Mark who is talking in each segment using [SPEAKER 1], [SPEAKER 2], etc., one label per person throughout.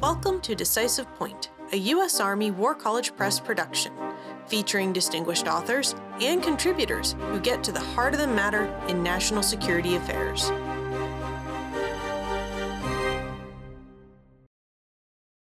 [SPEAKER 1] Welcome to Decisive Point, a U.S. Army War College Press production, featuring distinguished authors and contributors who get to the heart of the matter in national security affairs.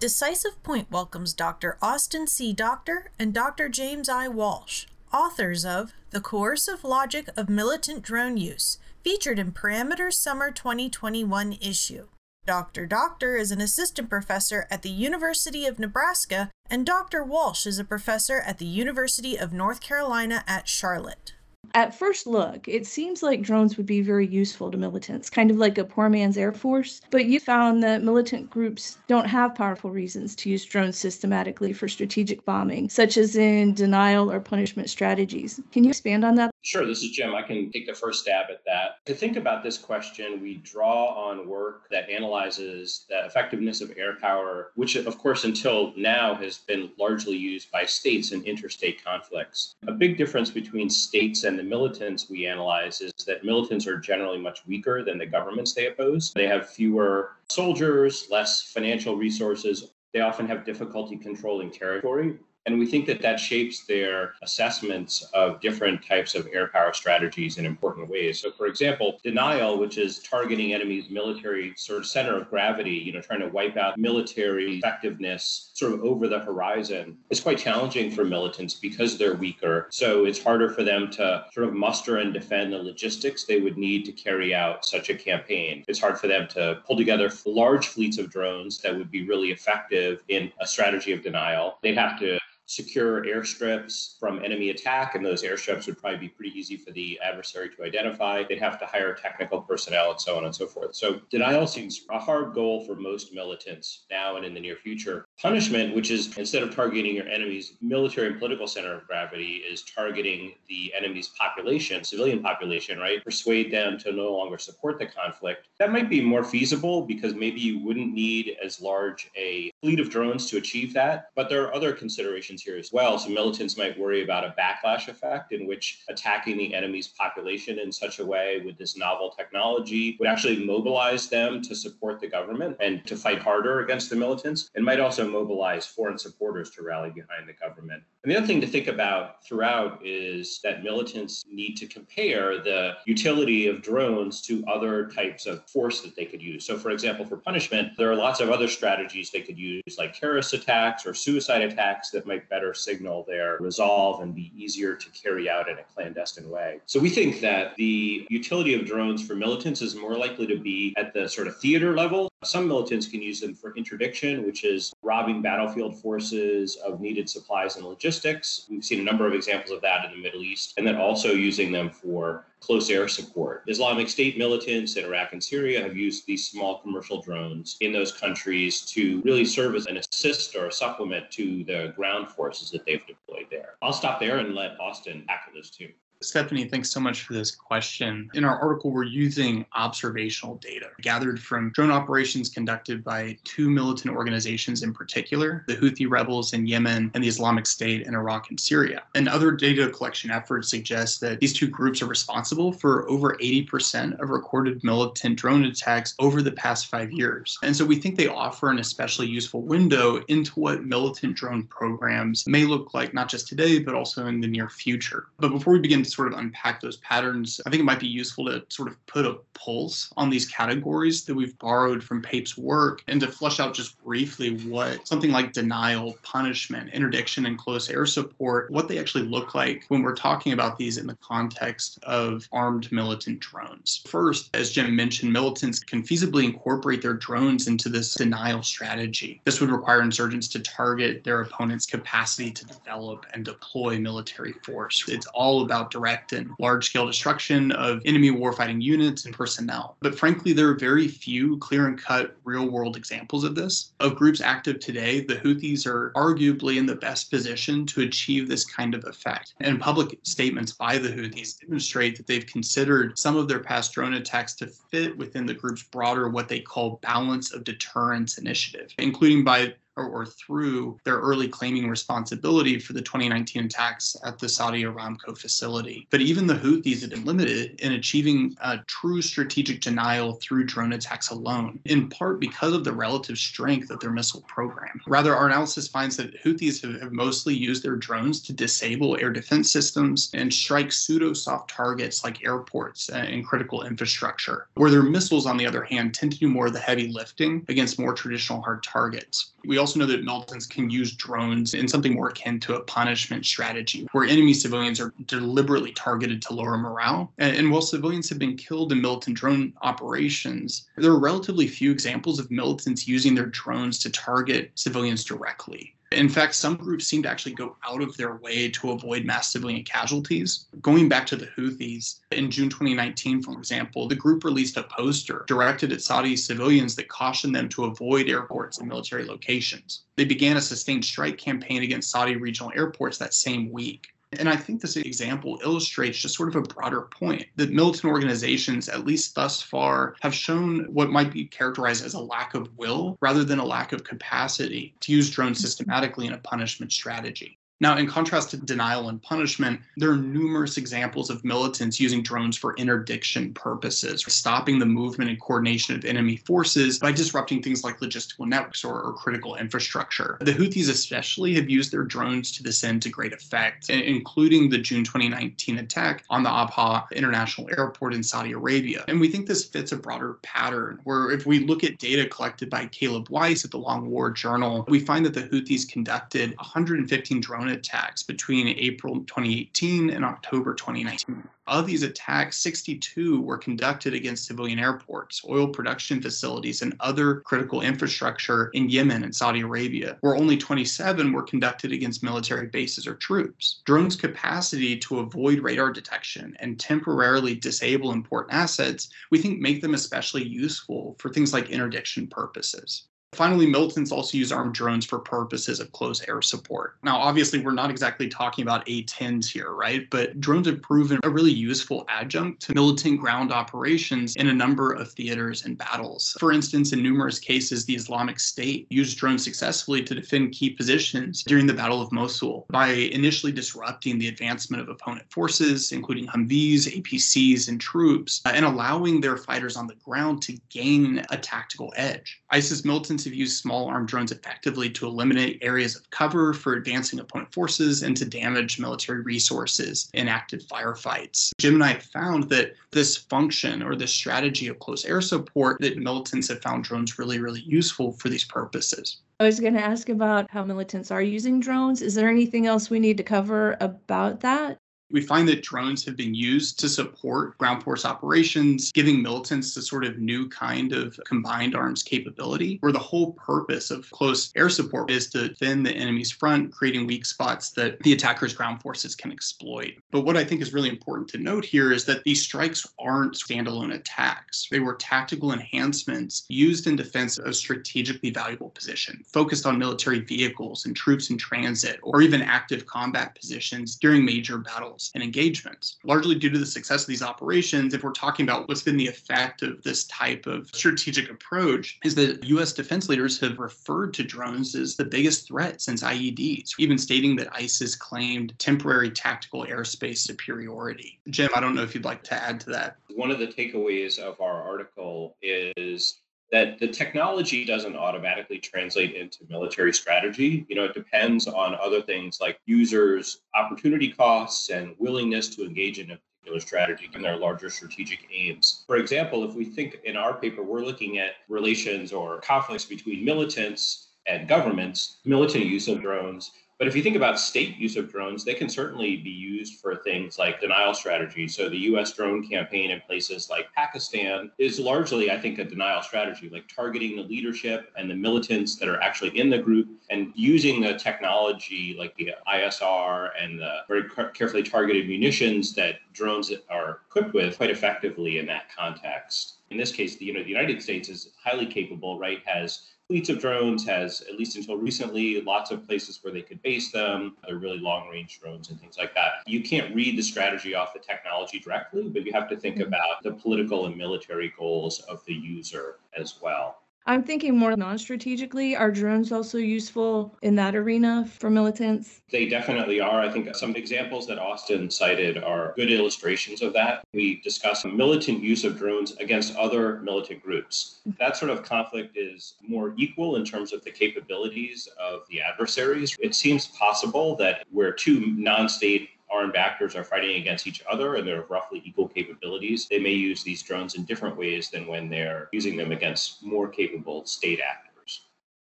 [SPEAKER 1] Decisive Point welcomes Dr. Austin C. Doctor and Dr. James I. Walsh, authors of The Coercive Logic of Militant Drone Use, featured in Parameter's Summer 2021 issue. Dr. Doctor is an assistant professor at the University of Nebraska, and Dr. Walsh is a professor at the University of North Carolina at Charlotte.
[SPEAKER 2] At first look, it seems like drones would be very useful to militants, kind of like a poor man's Air Force. But you found that militant groups don't have powerful reasons to use drones systematically for strategic bombing, such as in denial or punishment strategies. Can you expand on that?
[SPEAKER 3] Sure, this is Jim. I can take the first stab at that. To think about this question, we draw on work that analyzes the effectiveness of air power, which, of course, until now has been largely used by states in interstate conflicts. A big difference between states and the militants we analyze is that militants are generally much weaker than the governments they oppose. They have fewer soldiers, less financial resources. They often have difficulty controlling territory, and we think that that shapes their assessments of different types of air power strategies in important ways. So, for example, denial, which is targeting enemies' military sort of center of gravity, you know, trying to wipe out military effectiveness sort of over the horizon, is quite challenging for militants because they're weaker. So, it's harder for them to sort of muster and defend the logistics they would need to carry out such a campaign. It's hard for them to pull together large fleets of drones that would be really effective in a strategy of denial. They'd have to secure airstrips from enemy attack, and those airstrips would probably be pretty easy for the adversary to identify. They'd have to hire technical personnel and so on and so forth. So denial seems a hard goal for most militants now and in the near future. Punishment, which is instead of targeting your enemy's military and political center of gravity, is targeting the enemy's population, civilian population, right? Persuade them to no longer support the conflict. That might be more feasible because maybe you wouldn't need as large a fleet of drones to achieve that. But there are other considerations here as well. So militants might worry about a backlash effect in which attacking the enemy's population in such a way with this novel technology would actually mobilize them to support the government and to fight harder against the militants. It might also mobilize foreign supporters to rally behind the government. And the other thing to think about throughout is that militants need to compare the utility of drones to other types of force that they could use. So, for example, for punishment, there are lots of other strategies they could use, like terrorist attacks or suicide attacks, that might better signal their resolve and be easier to carry out in a clandestine way. So, we think that the utility of drones for militants is more likely to be at the sort of theater level. Some militants can use them for interdiction, which is robbing battlefield forces of needed supplies and logistics. We've seen a number of examples of that in the Middle East, and then also using them for close air support. Islamic State militants in Iraq and Syria have used these small commercial drones in those countries to really serve as an assist or a supplement to the ground forces that they've deployed there. I'll stop there and let Austin tackle this too.
[SPEAKER 4] Stephanie, thanks so much for this question. In our article, we're using observational data gathered from drone operations conducted by two militant organizations in particular the Houthi rebels in Yemen and the Islamic State in Iraq and Syria. And other data collection efforts suggest that these two groups are responsible for over 80% of recorded militant drone attacks over the past five years. And so we think they offer an especially useful window into what militant drone programs may look like, not just today, but also in the near future. But before we begin sort of unpack those patterns, I think it might be useful to sort of put a pulse on these categories that we've borrowed from Pape's work and to flesh out just briefly what something like denial, punishment, interdiction, and close air support, what they actually look like when we're talking about these in the context of armed militant drones. First, as Jim mentioned, militants can feasibly incorporate their drones into this denial strategy. This would require insurgents to target their opponent's capacity to develop and deploy military force. It's all about direct and large scale destruction of enemy warfighting units and personnel. But frankly, there are very few clear and cut real world examples of this. Of groups active today, the Houthis are arguably in the best position to achieve this kind of effect. And public statements by the Houthis demonstrate that they've considered some of their past drone attacks to fit within the group's broader, what they call balance of deterrence initiative, including by or, through their early claiming responsibility for the 2019 attacks at the Saudi Aramco facility. But even the Houthis have been limited in achieving a true strategic denial through drone attacks alone, in part because of the relative strength of their missile program. Rather, our analysis finds that Houthis have, have mostly used their drones to disable air defense systems and strike pseudo soft targets like airports and critical infrastructure, where their missiles, on the other hand, tend to do more of the heavy lifting against more traditional hard targets. We also know that militants can use drones in something more akin to a punishment strategy, where enemy civilians are deliberately targeted to lower morale. And, and while civilians have been killed in militant drone operations, there are relatively few examples of militants using their drones to target civilians directly. In fact, some groups seem to actually go out of their way to avoid mass civilian casualties. Going back to the Houthis, in June 2019, for example, the group released a poster directed at Saudi civilians that cautioned them to avoid airports and military locations. They began a sustained strike campaign against Saudi regional airports that same week. And I think this example illustrates just sort of a broader point that militant organizations, at least thus far, have shown what might be characterized as a lack of will rather than a lack of capacity to use drones mm-hmm. systematically in a punishment strategy. Now, in contrast to denial and punishment, there are numerous examples of militants using drones for interdiction purposes, stopping the movement and coordination of enemy forces by disrupting things like logistical networks or, or critical infrastructure. The Houthis, especially, have used their drones to this end to great effect, including the June 2019 attack on the Abha International Airport in Saudi Arabia. And we think this fits a broader pattern where, if we look at data collected by Caleb Weiss at the Long War Journal, we find that the Houthis conducted 115 drone attacks between April 2018 and October 2019. Of these attacks, 62 were conducted against civilian airports, oil production facilities, and other critical infrastructure in Yemen and Saudi Arabia, where only 27 were conducted against military bases or troops. Drones' capacity to avoid radar detection and temporarily disable important assets, we think make them especially useful for things like interdiction purposes. Finally, militants also use armed drones for purposes of close air support. Now, obviously, we're not exactly talking about A-10s here, right? But drones have proven a really useful adjunct to militant ground operations in a number of theaters and battles. For instance, in numerous cases, the Islamic State used drones successfully to defend key positions during the Battle of Mosul by initially disrupting the advancement of opponent forces, including Humvees, APCs, and troops, uh, and allowing their fighters on the ground to gain a tactical edge. ISIS militants have used small armed drones effectively to eliminate areas of cover for advancing opponent forces and to damage military resources in active firefights. Jim and I found that this function or this strategy of close air support that militants have found drones really, really useful for these purposes.
[SPEAKER 2] I was going to ask about how militants are using drones. Is there anything else we need to cover about that?
[SPEAKER 4] We find that drones have been used to support ground force operations, giving militants a sort of new kind of combined arms capability, where the whole purpose of close air support is to thin the enemy's front, creating weak spots that the attacker's ground forces can exploit. But what I think is really important to note here is that these strikes aren't standalone attacks. They were tactical enhancements used in defense of strategically valuable position, focused on military vehicles and troops in transit, or even active combat positions during major battles and engagements. Largely due to the success of these operations, if we're talking about what's been the effect of this type of strategic approach, is that US defense leaders have referred to drones as the biggest threat since IEDs, even stating that ISIS claimed temporary tactical airspace superiority. Jim, I don't know if you'd like to add to that.
[SPEAKER 3] One of the takeaways of our article is that the technology doesn't automatically translate into military strategy. You know, it depends on other things like users' opportunity costs and willingness to engage in a particular strategy and their larger strategic aims. For example, if we think in our paper, we're looking at relations or conflicts between militants and governments, militant use of drones, but if you think about state use of drones, they can certainly be used for things like denial strategy. So the US drone campaign in places like Pakistan is largely, I think, a denial strategy, like targeting the leadership and the militants that are actually in the group and using the technology like the ISR and the very carefully targeted munitions that drones are equipped with quite effectively in that context. In this case, the, you know, the United States is highly capable, right? Has fleets of drones, has, at least until recently, lots of places where they could base them. They're really long range drones and things like that. You can't read the strategy off the technology directly, but you have to think mm-hmm. about the political and military goals of the user as well.
[SPEAKER 2] I'm thinking more non strategically. Are drones also useful in that arena for militants?
[SPEAKER 3] They definitely are. I think some examples that Austin cited are good illustrations of that. We discussed militant use of drones against other militant groups. Mm-hmm. That sort of conflict is more equal in terms of the capabilities of the adversaries. It seems possible that where two non state armed actors are fighting against each other and they're roughly equal capabilities, they may use these drones in different ways than when they're using them against more capable state actors.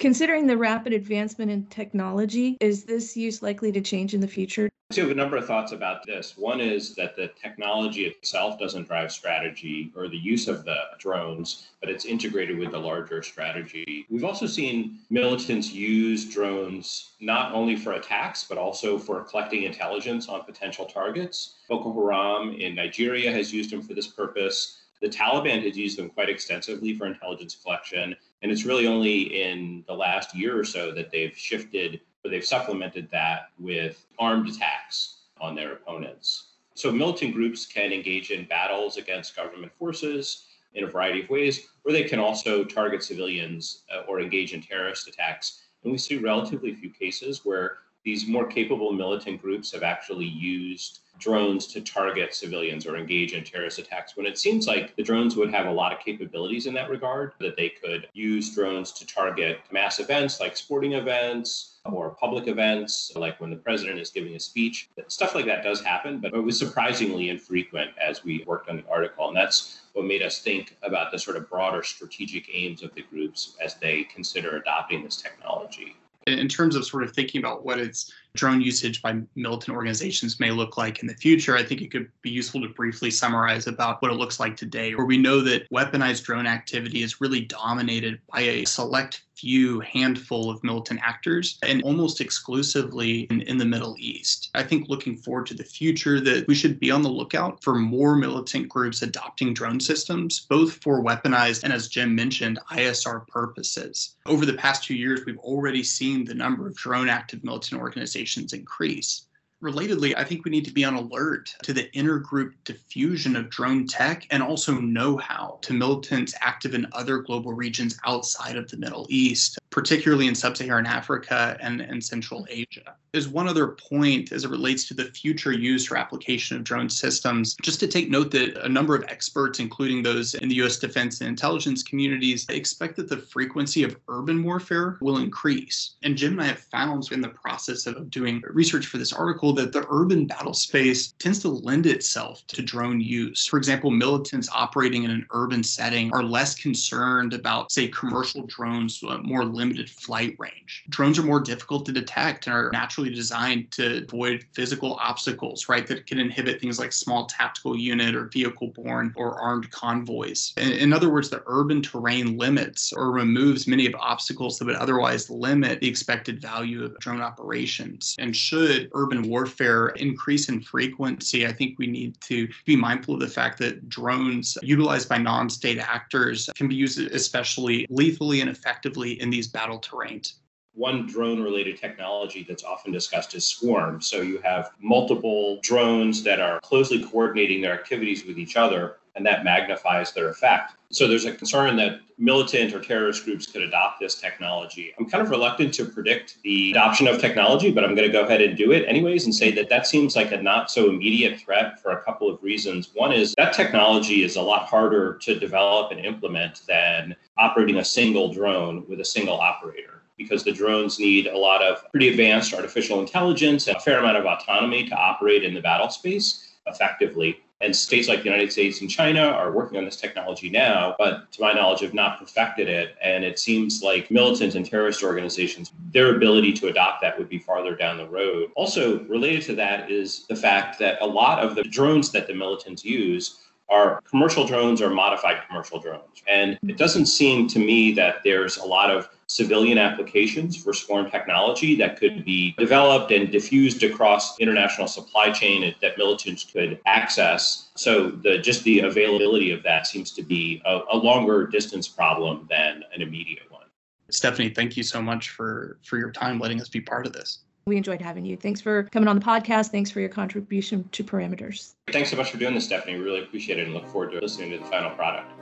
[SPEAKER 2] Considering the rapid advancement in technology, is this use likely to change in the future?
[SPEAKER 3] I have a number of thoughts about this. One is that the technology itself doesn't drive strategy or the use of the drones, but it's integrated with the larger strategy. We've also seen militants use drones not only for attacks, but also for collecting intelligence on potential targets. Boko Haram in Nigeria has used them for this purpose. The Taliban has used them quite extensively for intelligence collection. And it's really only in the last year or so that they've shifted or they've supplemented that with armed attacks on their opponents. So militant groups can engage in battles against government forces in a variety of ways, or they can also target civilians uh, or engage in terrorist attacks. And we see relatively few cases where these more capable militant groups have actually used drones to target civilians or engage in terrorist attacks when it seems like the drones would have a lot of capabilities in that regard that they could use drones to target mass events like sporting events or public events like when the president is giving a speech. Stuff like that does happen but it was surprisingly infrequent as we worked on the article and that's what made us think about the sort of broader strategic aims of the groups as they consider adopting this technology
[SPEAKER 4] in terms of sort of thinking about what its drone usage by militant organizations may look like in the future, I think it could be useful to briefly summarize about what it looks like today, where we know that weaponized drone activity is really dominated by a select few handful of militant actors and almost exclusively in, in the Middle East. I think looking forward to the future that we should be on the lookout for more militant groups adopting drone systems, both for weaponized and as Jim mentioned, ISR purposes. Over the past two years, we've already seen the number of drone active militant organizations increase. Relatedly, I think we need to be on alert to the intergroup diffusion of drone tech and also know how to militants active in other global regions outside of the Middle East, particularly in sub Saharan Africa and, and Central Asia. There's one other point as it relates to the future use or application of drone systems, just to take note that a number of experts, including those in the US defense and intelligence communities, expect that the frequency of urban warfare will increase. And Jim and I have found in the process of doing research for this article that the urban battle space tends to lend itself to drone use. For example, militants operating in an urban setting are less concerned about, say, commercial drones, uh, more limited flight range. Drones are more difficult to detect and are naturally designed to avoid physical obstacles, right, that can inhibit things like small tactical unit or vehicle borne or armed convoys. In, in other words, the urban terrain limits or removes many of obstacles that would otherwise limit the expected value of drone operations. And should urban warfare increase in frequency, I think we need to be mindful of the fact that drones utilized by non state actors can be used especially lethally and effectively in these battle terrains
[SPEAKER 3] one drone related technology that's often discussed is swarm. So you have multiple drones that are closely coordinating their activities with each other, and that magnifies their effect. So there's a concern that militant or terrorist groups could adopt this technology. I'm kind of reluctant to predict the adoption of technology, but I'm going to go ahead and do it anyways and say that that seems like a not so immediate threat for a couple of reasons. One is that technology is a lot harder to develop and implement than operating a single drone with a single operator because the drones need a lot of pretty advanced artificial intelligence and a fair amount of autonomy to operate in the battle space effectively. And states like the United States and China are working on this technology now, but to my knowledge, have not perfected it. And it seems like militant and terrorist organizations, their ability to adopt that would be farther down the road. Also, related to that is the fact that a lot of the drones that the militants use are commercial drones or modified commercial drones. And it doesn't seem to me that there's a lot of civilian applications for swarm technology that could be developed and diffused across international supply chain that militants could access. So the just the availability of that seems to be a, a longer distance problem than an immediate one.
[SPEAKER 4] Stephanie, thank you so much for for your time letting us be part of this.
[SPEAKER 2] We enjoyed having you. Thanks for coming on the podcast. Thanks for your contribution to parameters.
[SPEAKER 3] Thanks so much for doing this, Stephanie. We really appreciate it and look forward to listening to the final product.